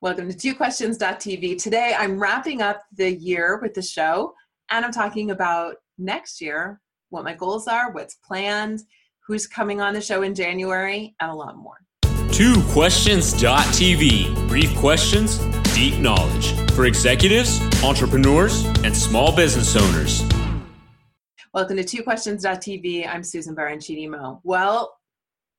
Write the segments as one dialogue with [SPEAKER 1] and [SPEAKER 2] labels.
[SPEAKER 1] Welcome to Two twoquestions.tv. Today I'm wrapping up the year with the show and I'm talking about next year, what my goals are, what's planned, who's coming on the show in January, and a lot more.
[SPEAKER 2] Two Twoquestions.tv. Brief questions, deep knowledge for executives, entrepreneurs, and small business owners.
[SPEAKER 1] Welcome to Two twoquestions.tv. I'm Susan Baroncini Moe. Well,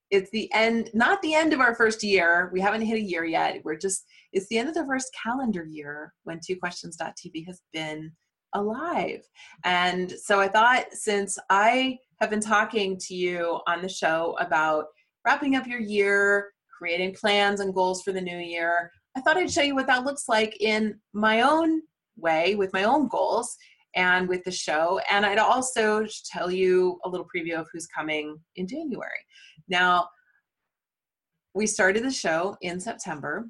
[SPEAKER 1] it's the end not the end of our first year. We haven't hit a year yet. We're just it's the end of the first calendar year when two questions.tv has been alive. And so i thought since i have been talking to you on the show about wrapping up your year creating plans and goals for the new year i thought i'd show you what that looks like in my own way with my own goals and with the show. And I'd also tell you a little preview of who's coming in January. Now, we started the show in September.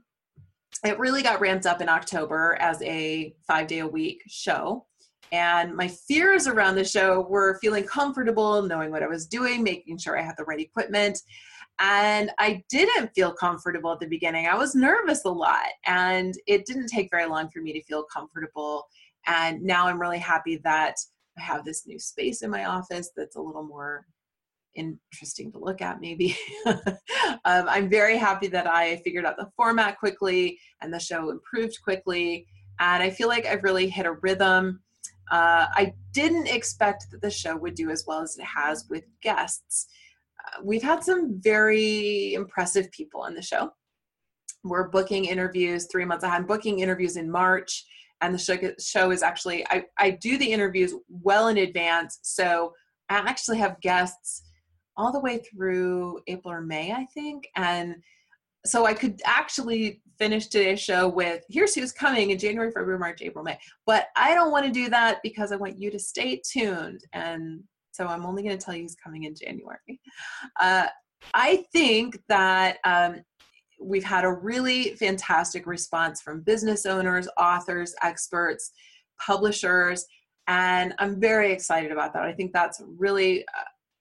[SPEAKER 1] It really got ramped up in October as a five day a week show. And my fears around the show were feeling comfortable, knowing what I was doing, making sure I had the right equipment. And I didn't feel comfortable at the beginning. I was nervous a lot. And it didn't take very long for me to feel comfortable. And now I'm really happy that I have this new space in my office that's a little more interesting to look at maybe. Um, i'm very happy that i figured out the format quickly and the show improved quickly. And i feel like i've really hit a rhythm. Uh, i didn't expect that the show would do as well as it has with guests. Uh, we've had some very impressive people on the show. We're booking interviews three months ahead. I'm booking interviews in march and the show, is actually I, I do the interviews well in advance so i actually have guests all the way through April or May, I think. And so I could actually finish today's show with here's who's coming in January, February, March, April, May. But I don't want to do that because I want you to stay tuned. And so I'm only going to tell you who's coming in January. Uh, I think that um, we've had a really fantastic response from business owners, authors, experts, publishers, and I'm very excited about that. I think that's really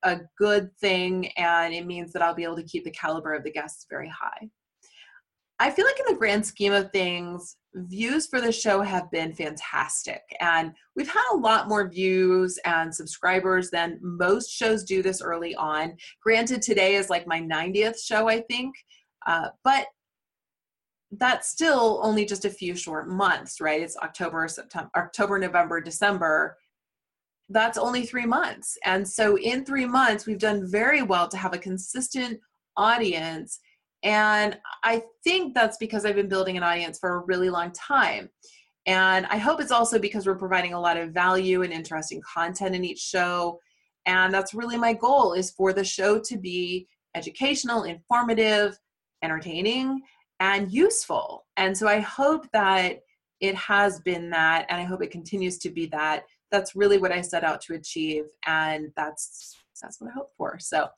[SPEAKER 1] a good thing and it means that I'll be able to keep the caliber of the guests very high. I feel like in the grand scheme of things, views for the show have been fantastic. And we've had a lot more views and subscribers than most shows do this early on. Granted, today is like my 90th show, I think. Uh, but that's still only just a few short months, right? It's October, September, October, November, December that's only three months. And so in three months, we've done very well to have a consistent audience. And I think that's because I've been building an audience for a really long time. And I hope it's also because we're providing a lot of value and interesting content in each show. And that's really my goal is for the show to be educational, informative, entertaining, and useful. And so I hope that it has been that, and I hope it continues to be that that's really what I set out to achieve, and that's that's what I hope for. So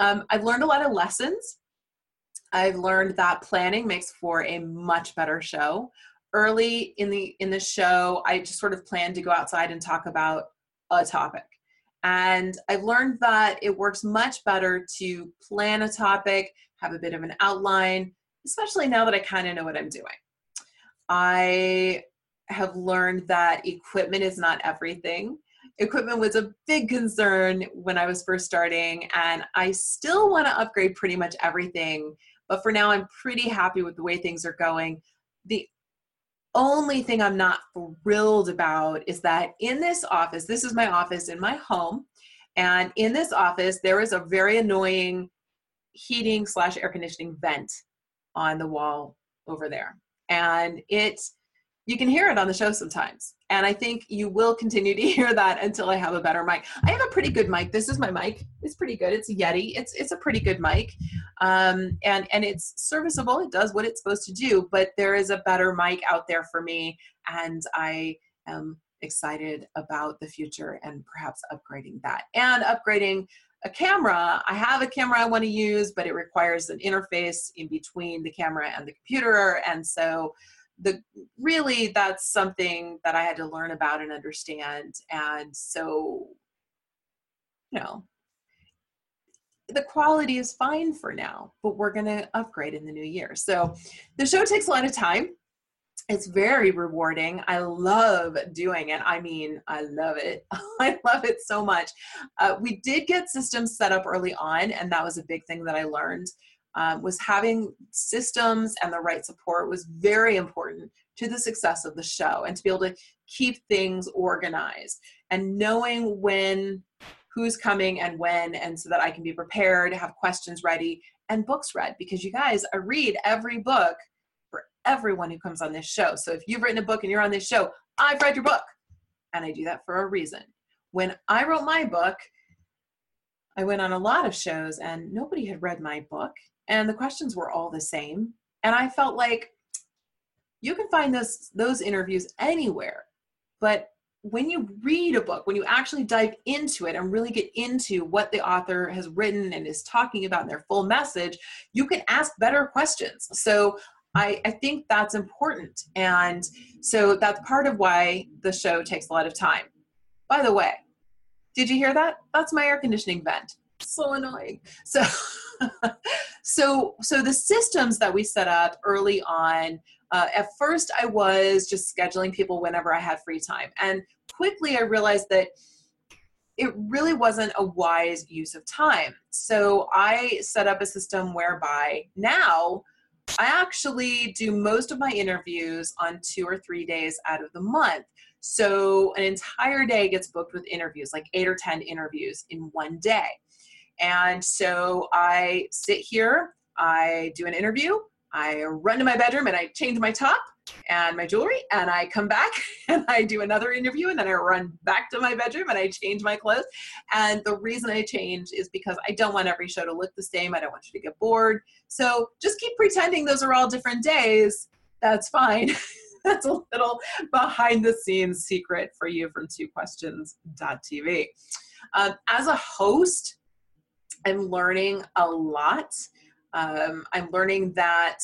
[SPEAKER 1] um, I've learned a lot of lessons. I've learned that planning makes for a much better show. Early in the in the show, I just sort of planned to go outside and talk about a topic. And I've learned that it works much better to plan a topic, have a bit of an outline, especially now that I kind of know what I'm doing. I have learned that equipment is not everything. Equipment was a big concern when I was first starting, and I still want to upgrade pretty much everything. But for now, I'm pretty happy with the way things are going. The only thing I'm not thrilled about is that in this office, this is my office in my home, and in this office, there is a very annoying heating slash air conditioning vent on the wall over there. And it you can hear it on the show sometimes. And I think you will continue to hear that until I have a better mic. I have a pretty good mic. This is my mic. It's pretty good. It's a Yeti. It's it's a pretty good mic, um, and and it's serviceable. It does what it's supposed to do. But there is a better mic out there for me, and I am excited about the future and perhaps upgrading that and upgrading a camera. I have a camera I want to use, but it requires an interface in between the camera and the computer, and so the really that's something that I had to learn about and understand. And so, you know, the quality is fine for now, but we're going to upgrade in the new year. So the show takes a lot of time. It's very rewarding. I love doing it. I mean, I love it. I love it so much. Uh, we did get systems set up early on, and that was a big thing that I learned. Um, was having systems and the right support was very important to the success of the show and to be able to keep things organized and knowing when who's coming and when and so that I can be prepared, have questions ready and books read because you guys, I read every book everyone who comes on this show. So if you've written a book and you're on this show, I've read your book. And I do that for a reason. When I wrote my book, I went on a lot of shows and nobody had read my book and the questions were all the same. And I felt like you can find those those interviews anywhere. But when you read a book, when you actually dive into it and really get into what the author has written and is talking about in their full message, you can ask better questions. So I, I think that's important. And so that's part of why the show takes a lot of time. By the way, did you hear that? That's my air conditioning vent. So annoying. So so so the systems that we set up early on uh, at first i was just scheduling people whenever i had free time and quickly i realized that it really wasn't a wise use of time so i set up a system whereby now i actually do most of my interviews on two or three days out of the month. So an entire day gets booked with interviews like eight or ten interviews in one day. And so I sit here, I do an interview, I run to my bedroom and I change my top and my jewelry, and I come back and I do another interview, and then I run back to my bedroom and I change my clothes. And the reason I change is because I don't want every show to look the same. I don't want you to get bored. So just keep pretending those are all different days. That's fine. That's a little behind the scenes secret for you from two questions.tv. Um, as a host, I'm learning a lot. Um, I'm learning that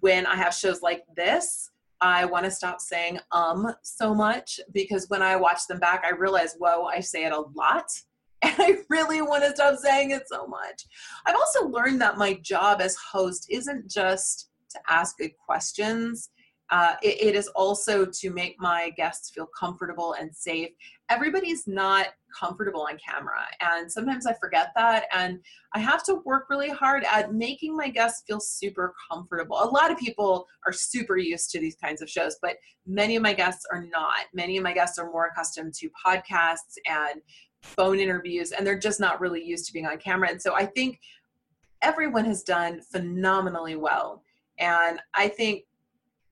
[SPEAKER 1] when I have shows like this, I want to stop saying um so much because when I watch them back, I realize, whoa, I say it a lot. And I really want to stop saying it so much. I've also learned that my job as host isn't just to ask good questions, uh, it, it is also to make my guests feel comfortable and safe. Everybody's not comfortable on camera, and sometimes I forget that. And I have to work really hard at making my guests feel super comfortable. A lot of people are super used to these kinds of shows, but many of my guests are not. Many of my guests are more accustomed to podcasts and phone interviews, and they're just not really used to being on camera. And so I think everyone has done phenomenally well. And I think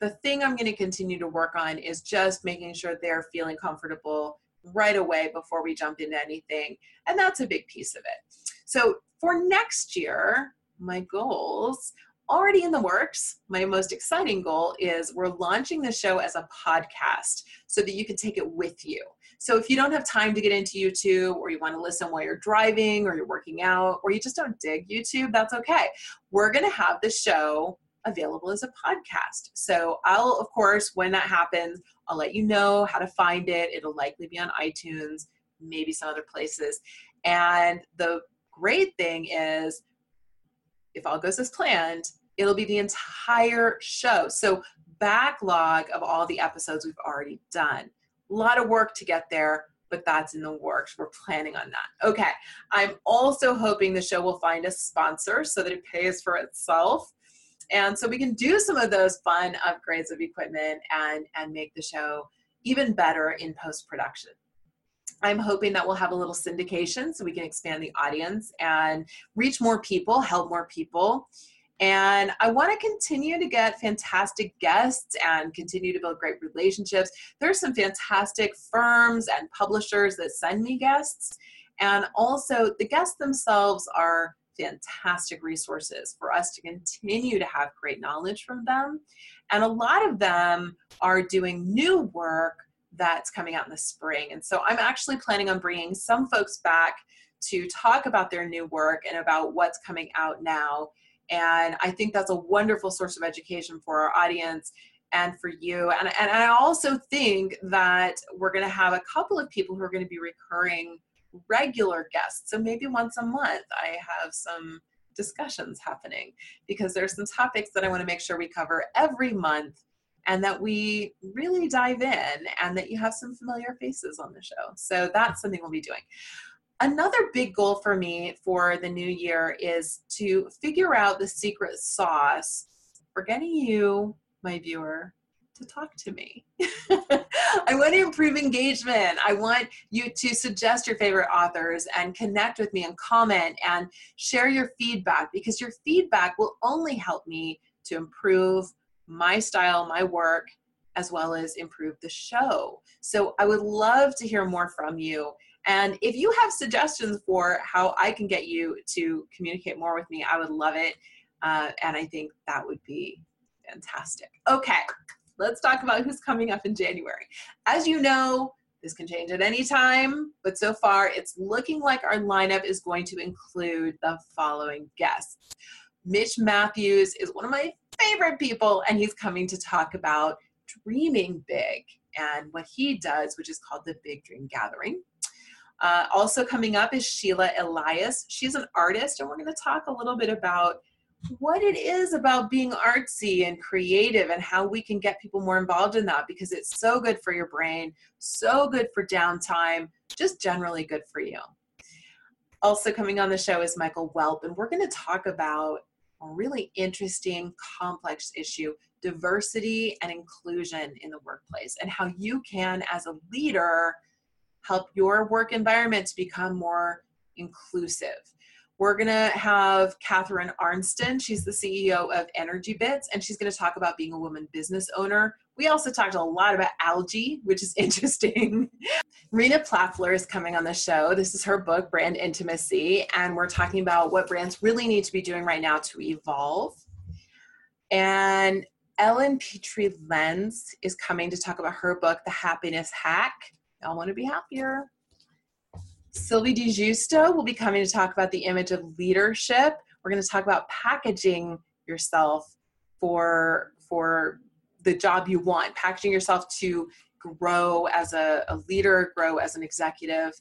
[SPEAKER 1] the thing I'm going to continue to work on is just making sure they're feeling comfortable right away before we jump into anything. And that's a big piece of it. So for next year, my goals already in the works. My most exciting goal is we're launching the show as a podcast so that you can take it with you. So if you don't have time to get into YouTube or you want to listen while you're driving or you're working out or you just don't dig YouTube, that's okay. We're going to have the show available as a podcast. So I'll, of course, when that happens, I'll let you know how to find it. It'll likely be on iTunes, maybe some other places. And the great thing is, if all goes as planned, it'll be the entire show. So, backlog of all the episodes we've already done. A lot of work to get there, but that's in the works. We're planning on that. Okay. I'm also hoping the show will find a sponsor so that it pays for itself and so we can do some of those fun upgrades of equipment and and make the show even better in post production i'm hoping that we'll have a little syndication so we can expand the audience and reach more people help more people and I want to continue to get fantastic guests and continue to build great relationships. There's some fantastic firms and publishers that send me guests. And also, the guests themselves are fantastic resources for us to continue to have great knowledge from them. And a lot of them are doing new work that's coming out in the spring. And so I'm actually planning on bringing some folks back to talk about their new work and about what's coming out now. And I think that's a wonderful source of education for our audience and for you. And, and I also think that we're going to have a couple of people who are going to be recurring regular guests. So maybe once a month, I have some discussions happening because there's some topics that I want to make sure we cover every month and that we really dive in and that you have some familiar faces on the show. So that's something we'll be doing. Another big goal for me for the new year is to figure out the secret sauce for getting you, my viewer, to talk to me. I want to improve engagement. I want you to suggest your favorite authors and connect with me and comment and share your feedback because your feedback will only help me to improve my style, my work, as well as improve the show. So I would love to hear more from you. And if you have suggestions for how I can get you to communicate more with me, I would love it. Uh, and I think that would be fantastic. Okay, let's talk about who's coming up in January. As you know, this can change at any time, but so far it's looking like our lineup is going to include the following guests. Mitch Matthews is one of my favorite people, and he's coming to talk about dreaming big and what he does, which is called the Big Dream Gathering. Uh, also coming up is Sheila Elias. She's an artist, and we're going to talk a little bit about what it is about being artsy and creative and how we can get people more involved in that because it's so good for your brain, so good for downtime, just generally good for you. Also, coming on the show is Michael Welp, and we're going to talk about a really interesting, complex issue diversity and inclusion in the workplace, and how you can, as a leader, help your work environment to become more inclusive. We're going to have Catherine Arnston. She's the CEO of Energy Bits, and she's going to talk about being a woman business owner. We also talked a lot about algae, which is interesting. Rina Plapler is coming on the show. This is her book, Brand Intimacy, and we're talking about what brands really need to be doing right now to evolve. And Ellen Petry Leanse is coming to talk about her book, The Happiness Hack. Y'all want to be happier. Sylvie DiGiusto will be coming to talk about the image of leadership. We're going to talk about packaging yourself for for the job you want, packaging yourself to grow as a, a leader, grow as an executive.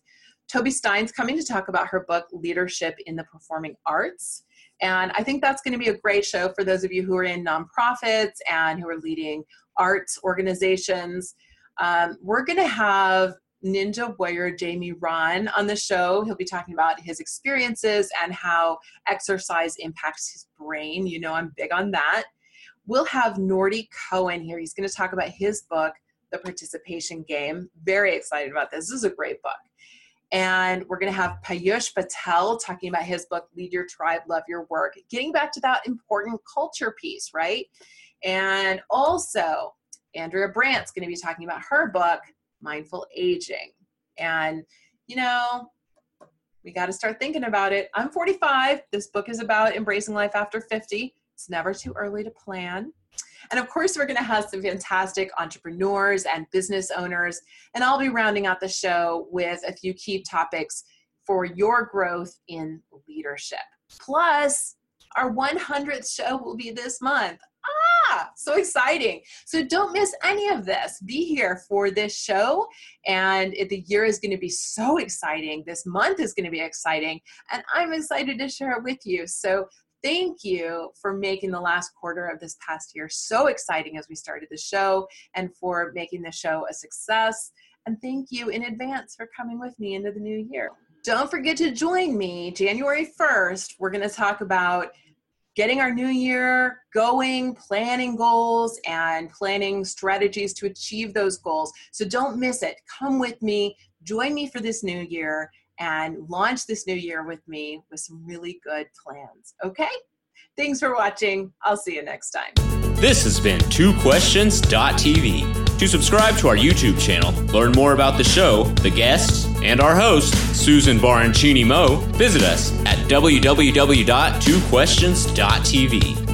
[SPEAKER 1] Toby Stein's coming to talk about her book, Leadership in the Performing Arts. And I think that's going to be a great show for those of you who are in nonprofits and who are leading arts organizations. Um, we're going to have ninja warrior Jamie Rahn on the show. He'll be talking about his experiences and how exercise impacts his brain. You know, I'm big on that. We'll have Norty Cohen here. He's going to talk about his book, The Participation Game. Very excited about this. This is a great book. And we're going to have Piyush Patel talking about his book, Lead Your Tribe, Love Your Work, getting back to that important culture piece, right? And also, Andrea Brandt's going to be talking about her book, mindful aging. And, you know, we got to start thinking about it. I'm 45. This book is about embracing life after 50. It's never too early to plan. And of course, we're going to have some fantastic entrepreneurs and business owners. And I'll be rounding out the show with a few key topics for your growth in leadership. Plus, our 100th show will be this month Ah, so exciting. So don't miss any of this. Be here for this show. And the year is going to be so exciting. This month is going to be exciting. And I'm excited to share it with you. So thank you for making the last quarter of this past year so exciting as we started the show and for making the show a success. And thank you in advance for coming with me into the new year. Don't forget to join me January 1st. We're going to talk about getting our new year going, planning goals, and planning strategies to achieve those goals. So don't miss it. Come with me, join me for this new year, and launch this new year with me with some really good plans. Okay? Thanks for watching. I'll see you next time.
[SPEAKER 2] This has been two TwoQuestions.tv. To subscribe to our YouTube channel, learn more about the show, the guests, and our host, Susan Baroncini Moe, visit us at www.twoquestions.tv.